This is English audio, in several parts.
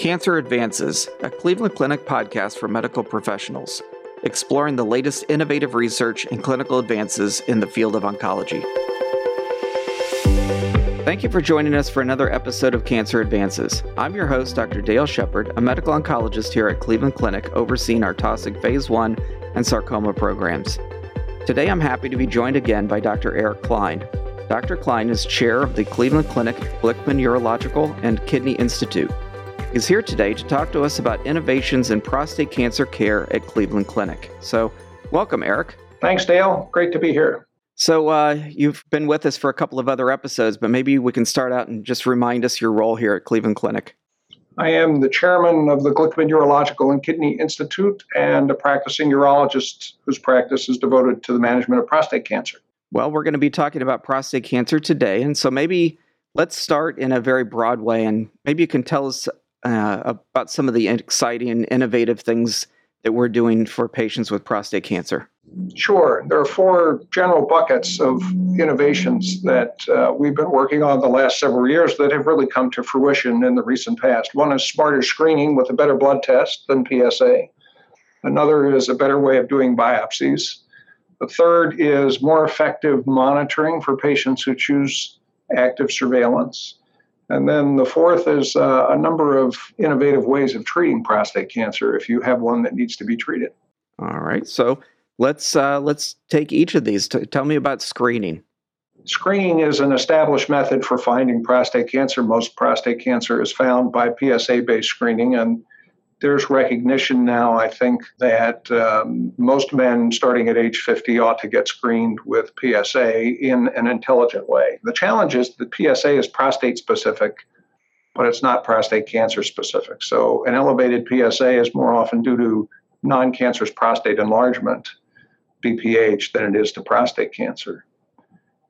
Cancer Advances, a Cleveland Clinic podcast for medical professionals, exploring the latest innovative research and clinical advances in the field of oncology. Thank you for joining us for another episode of Cancer Advances. I'm your host, Dr. Dale Shepard, a medical oncologist here at Cleveland Clinic, overseeing our Taussig Phase 1 and sarcoma programs. Today, I'm happy to be joined again by Dr. Eric Klein. Dr. Klein is chair of the Cleveland Clinic Glickman Urological and Kidney Institute. He's here today to talk to us about innovations in prostate cancer care at Cleveland Clinic. So, welcome, Eric. Thanks, Dale. Great to be here. So, uh, you've been with us for a couple of other episodes, but maybe we can start out and just remind us your role here at Cleveland Clinic. I am the chairman of the Glickman Urological and Kidney Institute and a practicing urologist whose practice is devoted to the management of prostate cancer. Well, we're going to be talking about prostate cancer today. And so maybe let's start in a very broad way. And maybe you can tell us uh, about some of the exciting and innovative things that we're doing for patients with prostate cancer. Sure. There are four general buckets of innovations that uh, we've been working on the last several years that have really come to fruition in the recent past. One is smarter screening with a better blood test than PSA. Another is a better way of doing biopsies. The third is more effective monitoring for patients who choose active surveillance. And then the fourth is uh, a number of innovative ways of treating prostate cancer if you have one that needs to be treated. All right. So let's uh, let's take each of these. T- tell me about screening. Screening is an established method for finding prostate cancer. Most prostate cancer is found by PSA based screening, and there's recognition now, I think, that um, most men starting at age 50 ought to get screened with PSA in an intelligent way. The challenge is that PSA is prostate specific, but it's not prostate cancer specific. So an elevated PSA is more often due to non cancerous prostate enlargement, BPH, than it is to prostate cancer.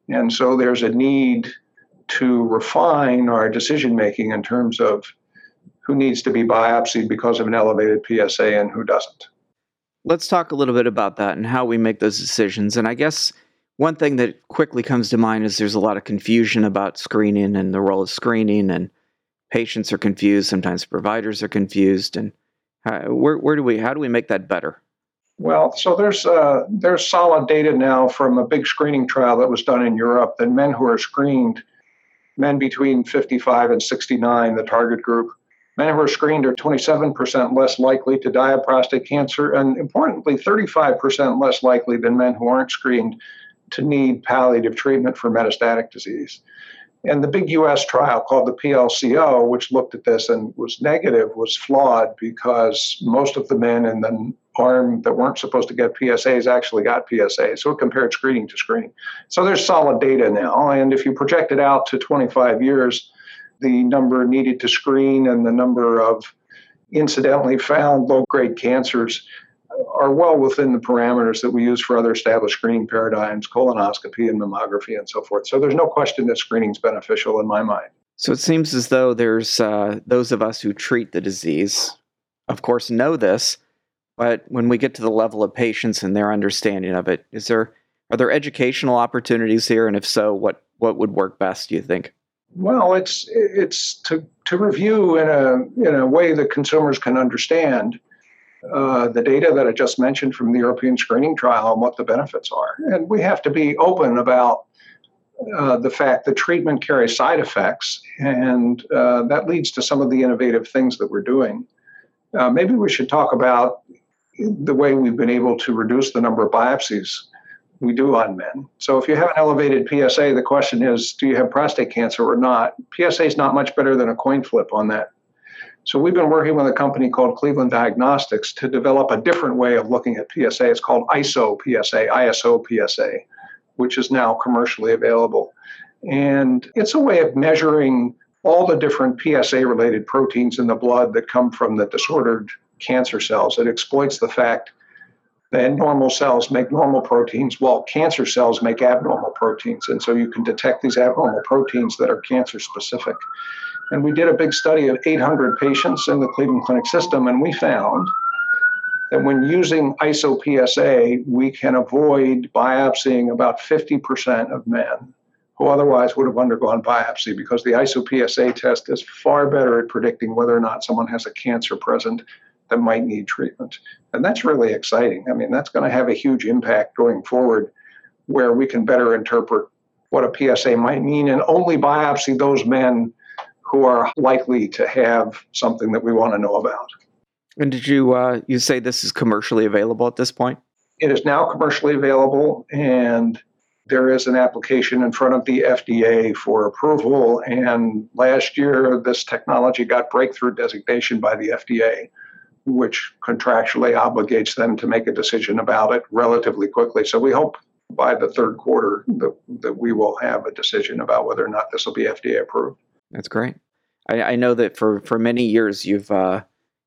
And so there's a need to refine our decision making in terms of who needs to be biopsied because of an elevated PSA and who doesn't. Let's talk a little bit about that and how we make those decisions. And I guess one thing that quickly comes to mind is there's a lot of confusion about screening and the role of screening, and patients are confused. Sometimes providers are confused. And how, where, where do we, how do we make that better? Well, so there's uh, there's solid data now from a big screening trial that was done in Europe that men who are screened, men between 55 and 69, the target group, Men who are screened are 27% less likely to die of prostate cancer, and importantly, 35% less likely than men who aren't screened to need palliative treatment for metastatic disease. And the big US trial called the PLCO, which looked at this and was negative, was flawed because most of the men in the arm that weren't supposed to get PSAs actually got PSAs. So it compared screening to screening. So there's solid data now. And if you project it out to 25 years, the number needed to screen and the number of incidentally found low grade cancers are well within the parameters that we use for other established screening paradigms, colonoscopy and mammography and so forth. So there's no question that screening is beneficial in my mind. So it seems as though there's uh, those of us who treat the disease, of course, know this, but when we get to the level of patients and their understanding of it, is there are there educational opportunities here, and if so, what what would work best? Do you think? Well, it's it's to to review in a in a way that consumers can understand uh, the data that I just mentioned from the European screening trial and what the benefits are, and we have to be open about uh, the fact that treatment carries side effects, and uh, that leads to some of the innovative things that we're doing. Uh, maybe we should talk about the way we've been able to reduce the number of biopsies we do on men. So if you have an elevated PSA, the question is, do you have prostate cancer or not? PSA is not much better than a coin flip on that. So we've been working with a company called Cleveland Diagnostics to develop a different way of looking at PSA. It's called ISO PSA, ISO PSA, which is now commercially available. And it's a way of measuring all the different PSA related proteins in the blood that come from the disordered cancer cells. It exploits the fact then normal cells make normal proteins while cancer cells make abnormal proteins. And so you can detect these abnormal proteins that are cancer specific. And we did a big study of 800 patients in the Cleveland Clinic system, and we found that when using ISO-PSA, we can avoid biopsying about 50% of men who otherwise would have undergone biopsy because the IsoPSA test is far better at predicting whether or not someone has a cancer present that might need treatment. And that's really exciting. I mean, that's going to have a huge impact going forward where we can better interpret what a PSA might mean and only biopsy those men who are likely to have something that we want to know about. And did you uh, you say this is commercially available at this point? It is now commercially available, and there is an application in front of the FDA for approval. And last year, this technology got breakthrough designation by the FDA, which contractually obligates them to make a decision about it relatively quickly. So we hope by the third quarter that, that we will have a decision about whether or not this will be FDA approved. That's great. I, I know that for, for many years you've uh,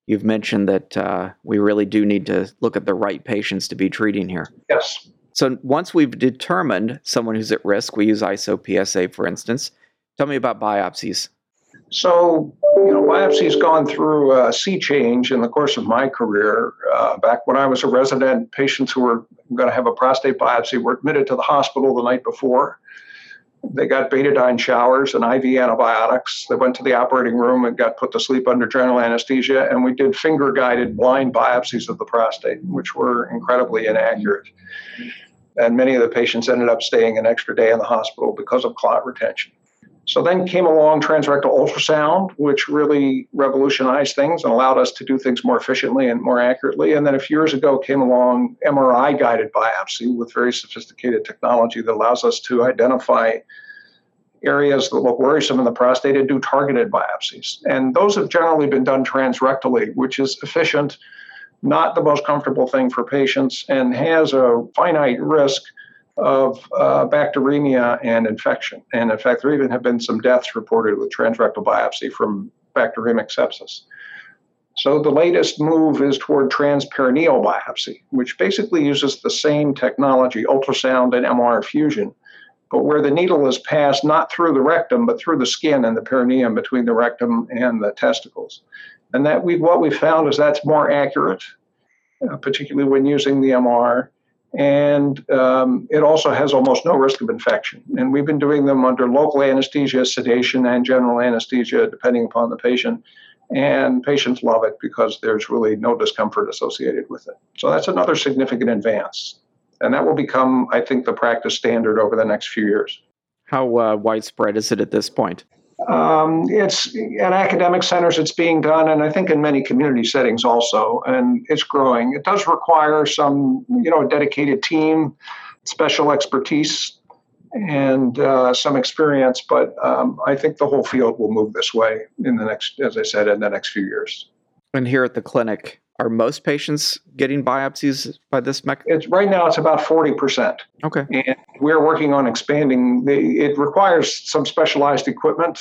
you've mentioned that uh, we really do need to look at the right patients to be treating here. Yes. So once we've determined someone who's at risk, we use ISO-PSA, for instance. Tell me about biopsies. So, you know, biopsy's gone through a sea change in the course of my career. Uh, back when I was a resident, patients who were going to have a prostate biopsy were admitted to the hospital the night before. They got betadine showers and IV antibiotics. They went to the operating room and got put to sleep under general anesthesia. And we did finger guided blind biopsies of the prostate, which were incredibly inaccurate. And many of the patients ended up staying an extra day in the hospital because of clot retention. So then came along transrectal ultrasound, which really revolutionized things and allowed us to do things more efficiently and more accurately. And then a few years ago came along MRI guided biopsy with very sophisticated technology that allows us to identify areas that look worrisome in the prostate and do targeted biopsies. And those have generally been done transrectally, which is efficient, not the most comfortable thing for patients, and has a finite risk of uh, bacteremia and infection. And in fact, there even have been some deaths reported with transrectal biopsy from bacteremic sepsis. So the latest move is toward transperineal biopsy, which basically uses the same technology, ultrasound and MR fusion, but where the needle is passed not through the rectum, but through the skin and the perineum between the rectum and the testicles. And that we what we found is that's more accurate, uh, particularly when using the MR and um, it also has almost no risk of infection. And we've been doing them under local anesthesia, sedation, and general anesthesia, depending upon the patient. And patients love it because there's really no discomfort associated with it. So that's another significant advance. And that will become, I think, the practice standard over the next few years. How uh, widespread is it at this point? Um, it's at academic centers, it's being done, and I think in many community settings also, and it's growing. It does require some, you know, a dedicated team, special expertise, and uh, some experience. But um, I think the whole field will move this way in the next, as I said, in the next few years. And here at the clinic, are most patients getting biopsies by this mechanism? It's right now it's about forty percent. Okay. And we're working on expanding. The, it requires some specialized equipment,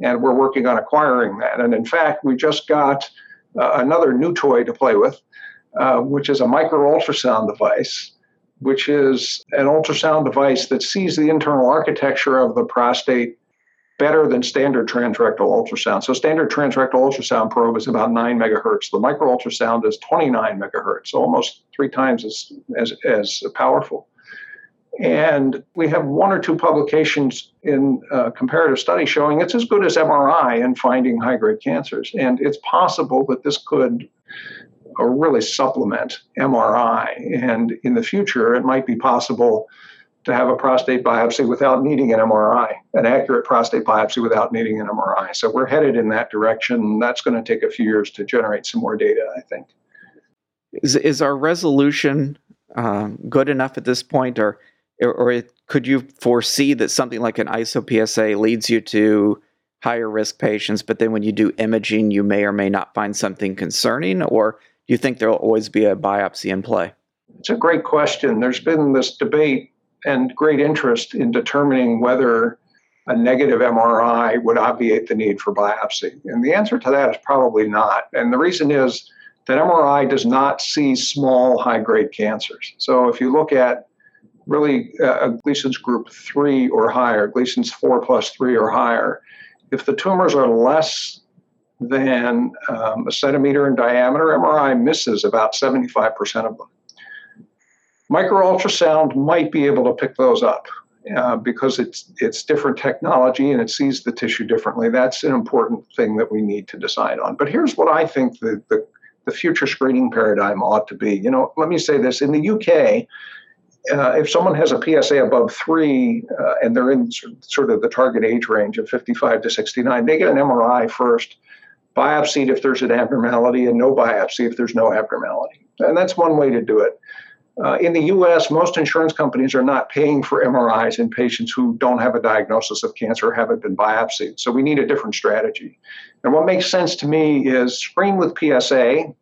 and we're working on acquiring that. And in fact, we just got uh, another new toy to play with, uh, which is a micro ultrasound device, which is an ultrasound device that sees the internal architecture of the prostate better than standard transrectal ultrasound. So standard transrectal ultrasound probe is about nine megahertz. The micro ultrasound is 29 megahertz, so almost three times as, as, as powerful. And we have one or two publications in uh, comparative studies showing it's as good as MRI in finding high grade cancers. And it's possible that this could uh, really supplement MRI. And in the future, it might be possible to have a prostate biopsy without needing an MRI, an accurate prostate biopsy without needing an MRI. So we're headed in that direction. That's going to take a few years to generate some more data, I think. Is, is our resolution um, good enough at this point, or, or could you foresee that something like an ISO-PSA leads you to higher risk patients, but then when you do imaging, you may or may not find something concerning, or do you think there will always be a biopsy in play? It's a great question. There's been this debate and great interest in determining whether a negative MRI would obviate the need for biopsy. And the answer to that is probably not. And the reason is that MRI does not see small high grade cancers. So if you look at really uh, Gleason's group three or higher, Gleason's four plus three or higher, if the tumors are less than um, a centimeter in diameter, MRI misses about 75% of them. Micro ultrasound might be able to pick those up. uh, because it's it's different technology and it sees the tissue differently. That's an important thing that we need to decide on. But here's what I think the the, the future screening paradigm ought to be. You know, let me say this: in the UK, uh, if someone has a PSA above three uh, and they're in sort of the target age range of 55 to 69, they get an MRI first, biopsied if there's an abnormality, and no biopsy if there's no abnormality. And that's one way to do it. Uh, in the US, most insurance companies are not paying for MRIs in patients who don't have a diagnosis of cancer or haven't been biopsied. So we need a different strategy. And what makes sense to me is screen with PSA.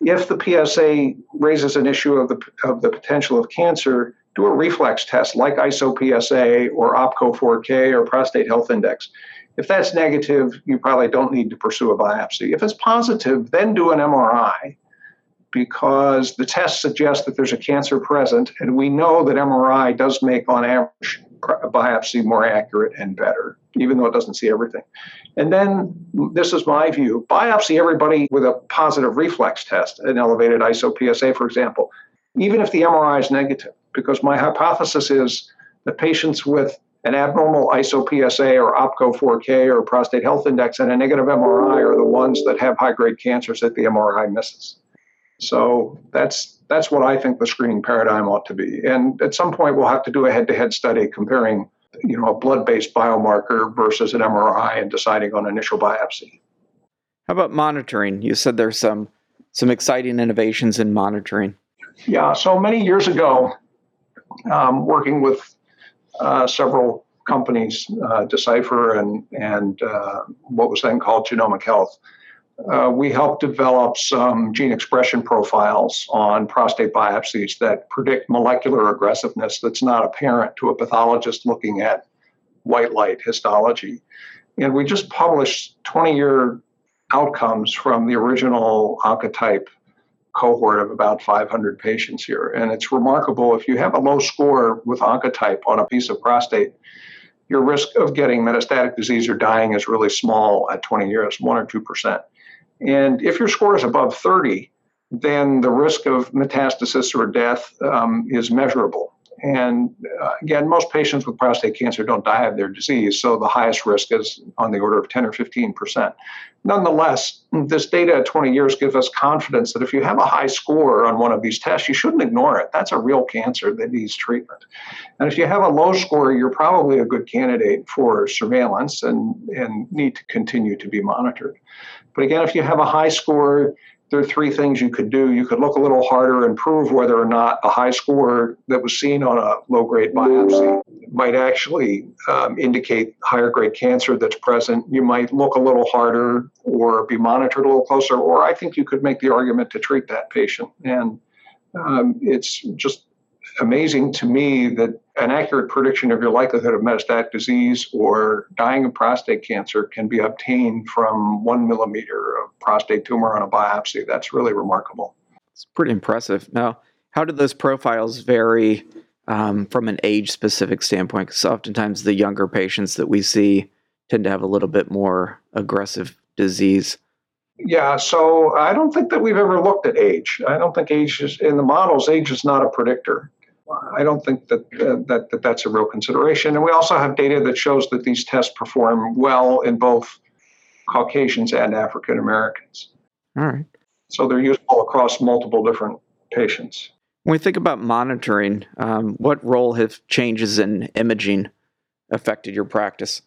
If the PSA raises an issue of the, of the potential of cancer, do a reflex test like ISO-PSA or OPKO-4K or prostate health index. If that's negative, you probably don't need to pursue a biopsy. If it's positive, then do an MRI because the tests suggest that there's a cancer present, and we know that MRI does make, on average, biopsy more accurate and better, even though it doesn't see everything. And then, this is my view biopsy everybody with a positive reflex test, an elevated ISO PSA, for example, even if the MRI is negative, because my hypothesis is that patients with an abnormal ISO PSA or OPKO 4K or prostate health index and a negative MRI are the ones that have high grade cancers that the MRI misses. So that's that's what I think the screening paradigm ought to be. And at some point, we'll have to do a head-to-head study comparing, you know, a blood-based biomarker versus an MRI and deciding on initial biopsy. How about monitoring? You said there's some some exciting innovations in monitoring. Yeah. So many years ago, um, working with uh, several companies, uh, Decipher and and uh, what was then called Genomic Health uh, we helped develop some gene expression profiles on prostate biopsies that predict molecular aggressiveness that's not apparent to a pathologist looking at white light histology. And we just published 20 year outcomes from the original Oncotype cohort of about 500 patients here. And it's remarkable if you have a low score with Oncotype on a piece of prostate, your risk of getting metastatic disease or dying is really small at 20 years, 1 or 2%. And if your score is above 30, then the risk of metastasis or death um, is measurable. And uh, again, most patients with prostate cancer don't die of their disease, so the highest risk is on the order of 10 or 15 percent. Nonetheless, this data at 20 years gives us confidence that if you have a high score on one of these tests, you shouldn't ignore it. That's a real cancer that needs treatment. And if you have a low score, you're probably a good candidate for surveillance and, and need to continue to be monitored. But again, if you have a high score, there are three things you could do. You could look a little harder and prove whether or not a high score that was seen on a low grade biopsy might actually um, indicate higher grade cancer that's present. You might look a little harder or be monitored a little closer, or I think you could make the argument to treat that patient. And um, it's just amazing to me that an accurate prediction of your likelihood of metastatic disease or dying of prostate cancer can be obtained from one millimeter of prostate tumor on a biopsy. That's really remarkable. It's pretty impressive. Now, how do those profiles vary um, from an age specific standpoint? Because oftentimes the younger patients that we see tend to have a little bit more aggressive disease. Yeah, so I don't think that we've ever looked at age. I don't think age is in the models. Age is not a predictor. I don't think that, uh, that, that that's a real consideration. And we also have data that shows that these tests perform well in both Caucasians and African Americans. All right. So they're useful across multiple different patients. When we think about monitoring, um, what role have changes in imaging affected your practice?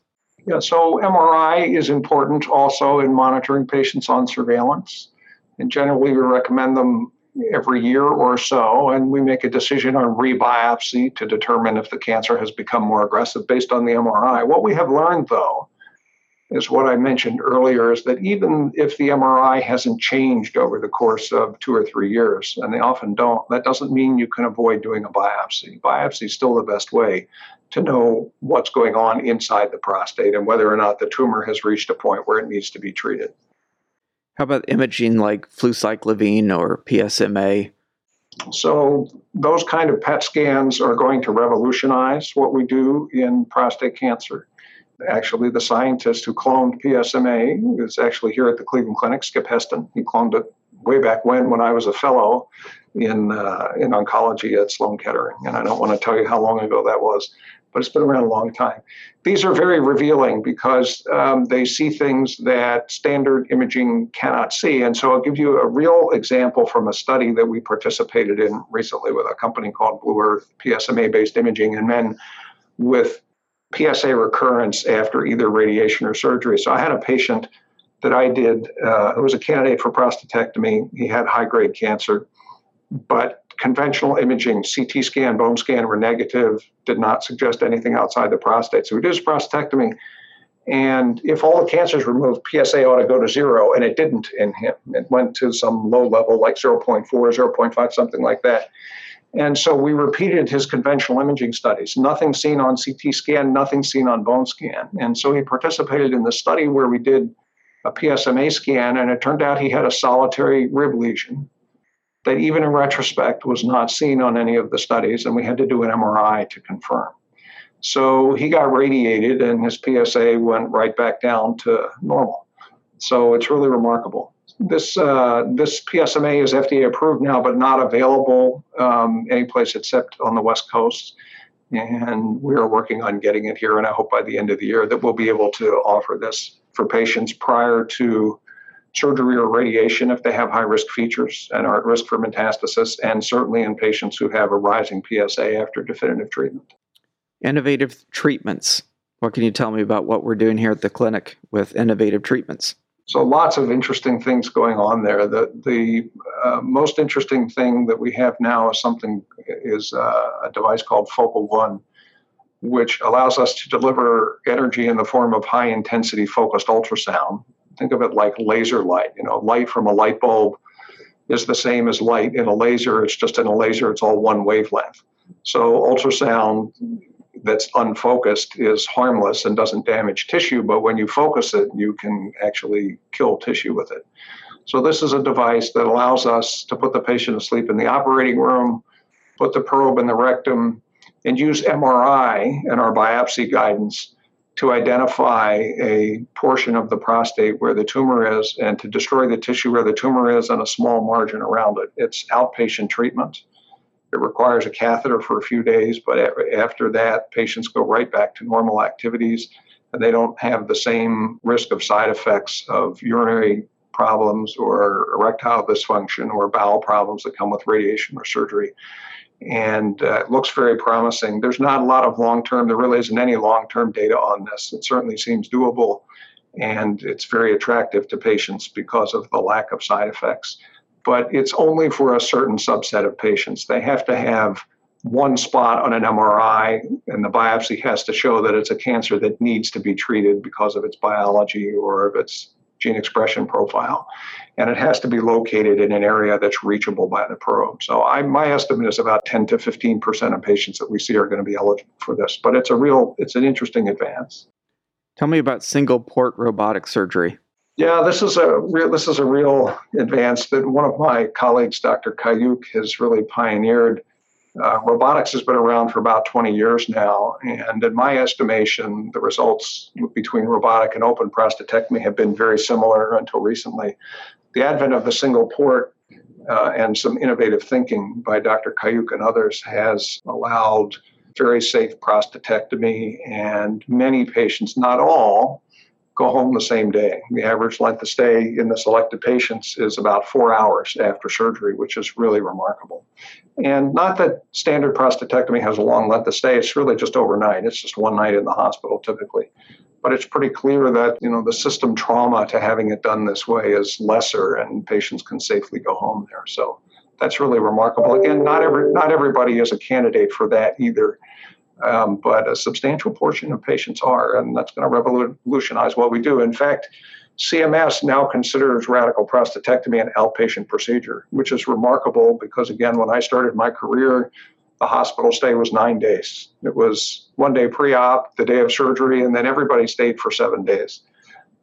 Yeah, so MRI is important also in monitoring patients on surveillance. And generally, we recommend them every year or so, and we make a decision on rebiopsy to determine if the cancer has become more aggressive based on the MRI. What we have learned, though, is what I mentioned earlier is that even if the MRI hasn't changed over the course of two or three years, and they often don't, that doesn't mean you can avoid doing a biopsy. Biopsy is still the best way to know what's going on inside the prostate and whether or not the tumor has reached a point where it needs to be treated. How about imaging like fluciclovine or PSMA? So those kind of PET scans are going to revolutionize what we do in prostate cancer. Actually, the scientist who cloned PSMA is actually here at the Cleveland Clinic, Skip Heston. He cloned it way back when, when I was a fellow in uh, in oncology at Sloan Kettering, and I don't want to tell you how long ago that was. But it's been around a long time. These are very revealing because um, they see things that standard imaging cannot see. And so I'll give you a real example from a study that we participated in recently with a company called Blue Earth, PSMA based imaging in men with PSA recurrence after either radiation or surgery. So I had a patient that I did uh, who was a candidate for prostatectomy. He had high grade cancer, but conventional imaging, CT scan, bone scan were negative, did not suggest anything outside the prostate. So we did his prostatectomy. And if all the cancers removed, PSA ought to go to zero, and it didn't in him. It went to some low level, like 0.4, 0.5, something like that. And so we repeated his conventional imaging studies. Nothing seen on CT scan, nothing seen on bone scan. And so he participated in the study where we did a PSMA scan, and it turned out he had a solitary rib lesion that even in retrospect was not seen on any of the studies, and we had to do an MRI to confirm. So he got radiated, and his PSA went right back down to normal. So it's really remarkable. This uh, this PSMA is FDA approved now, but not available um, anyplace except on the West Coast. And we are working on getting it here, and I hope by the end of the year that we'll be able to offer this for patients prior to surgery or radiation if they have high risk features and are at risk for metastasis, and certainly in patients who have a rising PSA after definitive treatment. Innovative treatments. What can you tell me about what we're doing here at the clinic with innovative treatments? So lots of interesting things going on there. The the uh, most interesting thing that we have now is something is uh, a device called Focal One, which allows us to deliver energy in the form of high intensity focused ultrasound think of it like laser light. You know, light from a light bulb is the same as light in a laser. It's just in a laser, it's all one wavelength. So ultrasound that's unfocused is harmless and doesn't damage tissue, but when you focus it, you can actually kill tissue with it. So this is a device that allows us to put the patient asleep in the operating room, put the probe in the rectum, and use MRI and our biopsy guidance to identify a portion of the prostate where the tumor is and to destroy the tissue where the tumor is and a small margin around it. It's outpatient treatment. It requires a catheter for a few days, but after that, patients go right back to normal activities and they don't have the same risk of side effects of urinary problems or erectile dysfunction or bowel problems that come with radiation or surgery and uh, it looks very promising. There's not a lot of long term, there really isn't any long term data on this. It certainly seems doable, and it's very attractive to patients because of the lack of side effects. But it's only for a certain subset of patients. They have to have one spot on an MRI, and the biopsy has to show that it's a cancer that needs to be treated because of its biology or of its gene expression profile. And it has to be located in an area that's reachable by the probe. So I, my estimate is about 10 to 15% of patients that we see are going to be eligible for this. But it's a real, it's an interesting advance. Tell me about single port robotic surgery. Yeah, this is a real this is a real advance that one of my colleagues, Dr. Kaouk, has really pioneered uh, robotics has been around for about 20 years now, and in my estimation, the results between robotic and open prostatectomy have been very similar until recently. The advent of the single port uh, and some innovative thinking by Dr. Kaouk and others has allowed very safe prostatectomy, and many patients, not all, go home the same day. The average length of stay in the selected patients is about four hours after surgery, which is really remarkable. And not that standard prostatectomy has a long length of stay, it's really just overnight. It's just one night in the hospital typically. But it's pretty clear that, you know, the system trauma to having it done this way is lesser and patients can safely go home there. So that's really remarkable. Again, not every not everybody is a candidate for that either um, but a substantial portion of patients are, and that's going to revolutionize what we do. In fact, CMS now considers radical prostatectomy an outpatient procedure, which is remarkable because, again, when I started my career, the hospital stay was nine days. It was one day pre op, the day of surgery, and then everybody stayed for seven days.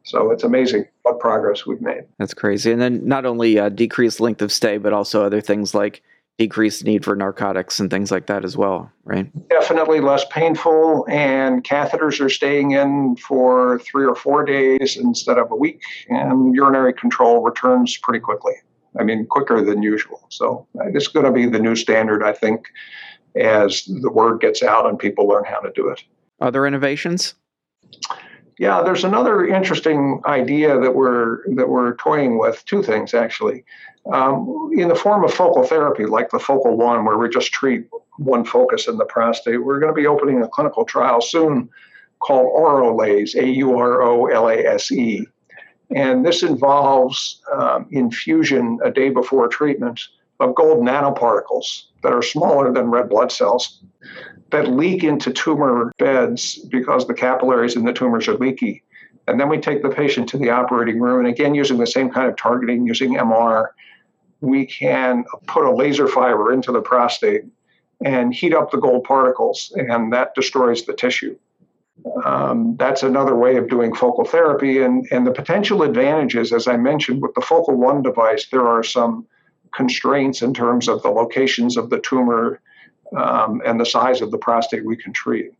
So it's amazing what progress we've made. That's crazy. And then not only uh, decreased length of stay, but also other things like decreased need for narcotics and things like that as well, right? Definitely less painful, and catheters are staying in for three or four days instead of a week, and urinary control returns pretty quickly. I mean, quicker than usual. So it's going to be the new standard, I think. as the word gets out and people learn how to do it. Other innovations? Yeah, there's another interesting idea that we're that we're toying with. Two things actually, um, in the form of focal therapy, like the Focal One, where we just treat one focus in the prostate. We're going to be opening a clinical trial soon called Aurolase, A U R O L A S E, and this involves um, infusion a day before treatment of gold nanoparticles that are smaller than red blood cells that leak into tumor beds because the capillaries in the tumors are leaky. And then we take the patient to the operating room, and again, using the same kind of targeting, using MR, we can put a laser fiber into the prostate and heat up the gold particles, and that destroys the tissue. Um, that's another way of doing focal therapy. And, and the potential advantages, as I mentioned, with the Focal One device, there are some constraints in terms of the locations of the tumor um, and the size of the prostate we can treat.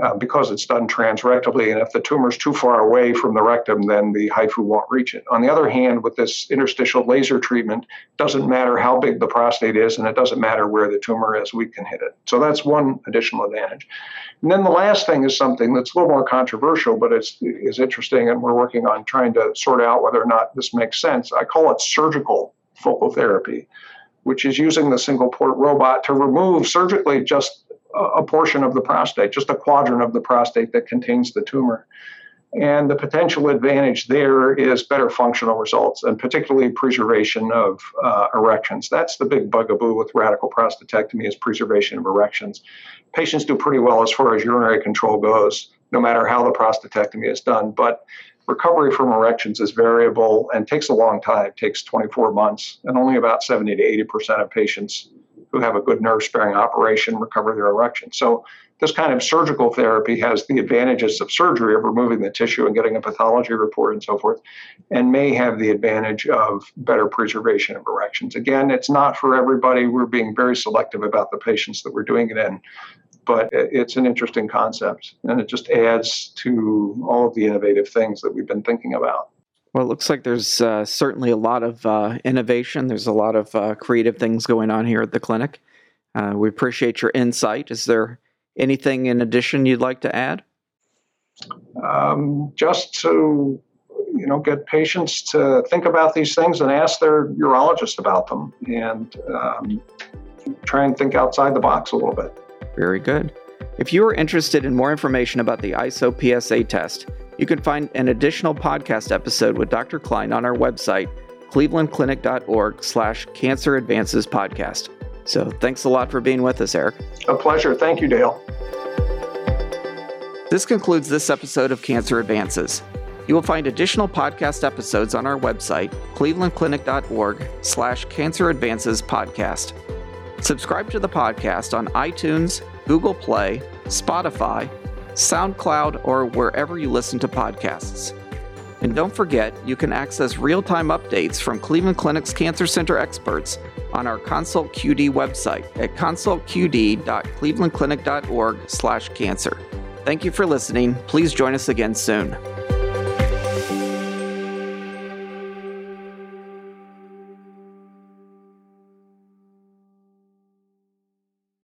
Uh, because it's done transrectally, and if the tumor is too far away from the rectum, then the HIFU won't reach it. On the other hand, with this interstitial laser treatment, doesn't matter how big the prostate is, and it doesn't matter where the tumor is, we can hit it. So that's one additional advantage. And then the last thing is something that's a little more controversial, but it's is interesting, and we're working on trying to sort out whether or not this makes sense. I call it surgical focal therapy which is using the single port robot to remove surgically just a portion of the prostate, just a quadrant of the prostate that contains the tumor. And the potential advantage there is better functional results and particularly preservation of uh, erections. That's the big bugaboo with radical prostatectomy is preservation of erections. Patients do pretty well as far as urinary control goes, no matter how the prostatectomy is done. But recovery from erections is variable and takes a long time, it takes 24 months, and only about 70 to 80% of patients who have a good nerve sparing operation recover their erection. So, this kind of surgical therapy has the advantages of surgery of removing the tissue and getting a pathology report and so forth, and may have the advantage of better preservation of erections. Again, it's not for everybody. We're being very selective about the patients that we're doing it in but it's an interesting concept and it just adds to all of the innovative things that we've been thinking about. Well, it looks like there's uh, certainly a lot of uh, innovation. There's a lot of uh, creative things going on here at the clinic. Uh, we appreciate your insight. Is there anything in addition you'd like to add? Um, just to you know get patients to think about these things and ask their urologist about them and um, try and think outside the box a little bit. Very good. If you are interested in more information about the ISO PSA test, you can find an additional podcast episode with Dr. Klein on our website, clevelandclinic.org slash cancer advances podcast. So thanks a lot for being with us, Eric. A pleasure. Thank you, Dale. This concludes this episode of Cancer Advances. You will find additional podcast episodes on our website, clevelandclinic.org slash cancer advances podcast. Subscribe to the podcast on iTunes, Google Play, Spotify, SoundCloud, or wherever you listen to podcasts. And don't forget, you can access real time updates from Cleveland Clinic's Cancer Center experts on our Consult QD website at consultqd.clevelandclinic.org/slash cancer. Thank you for listening. Please join us again soon.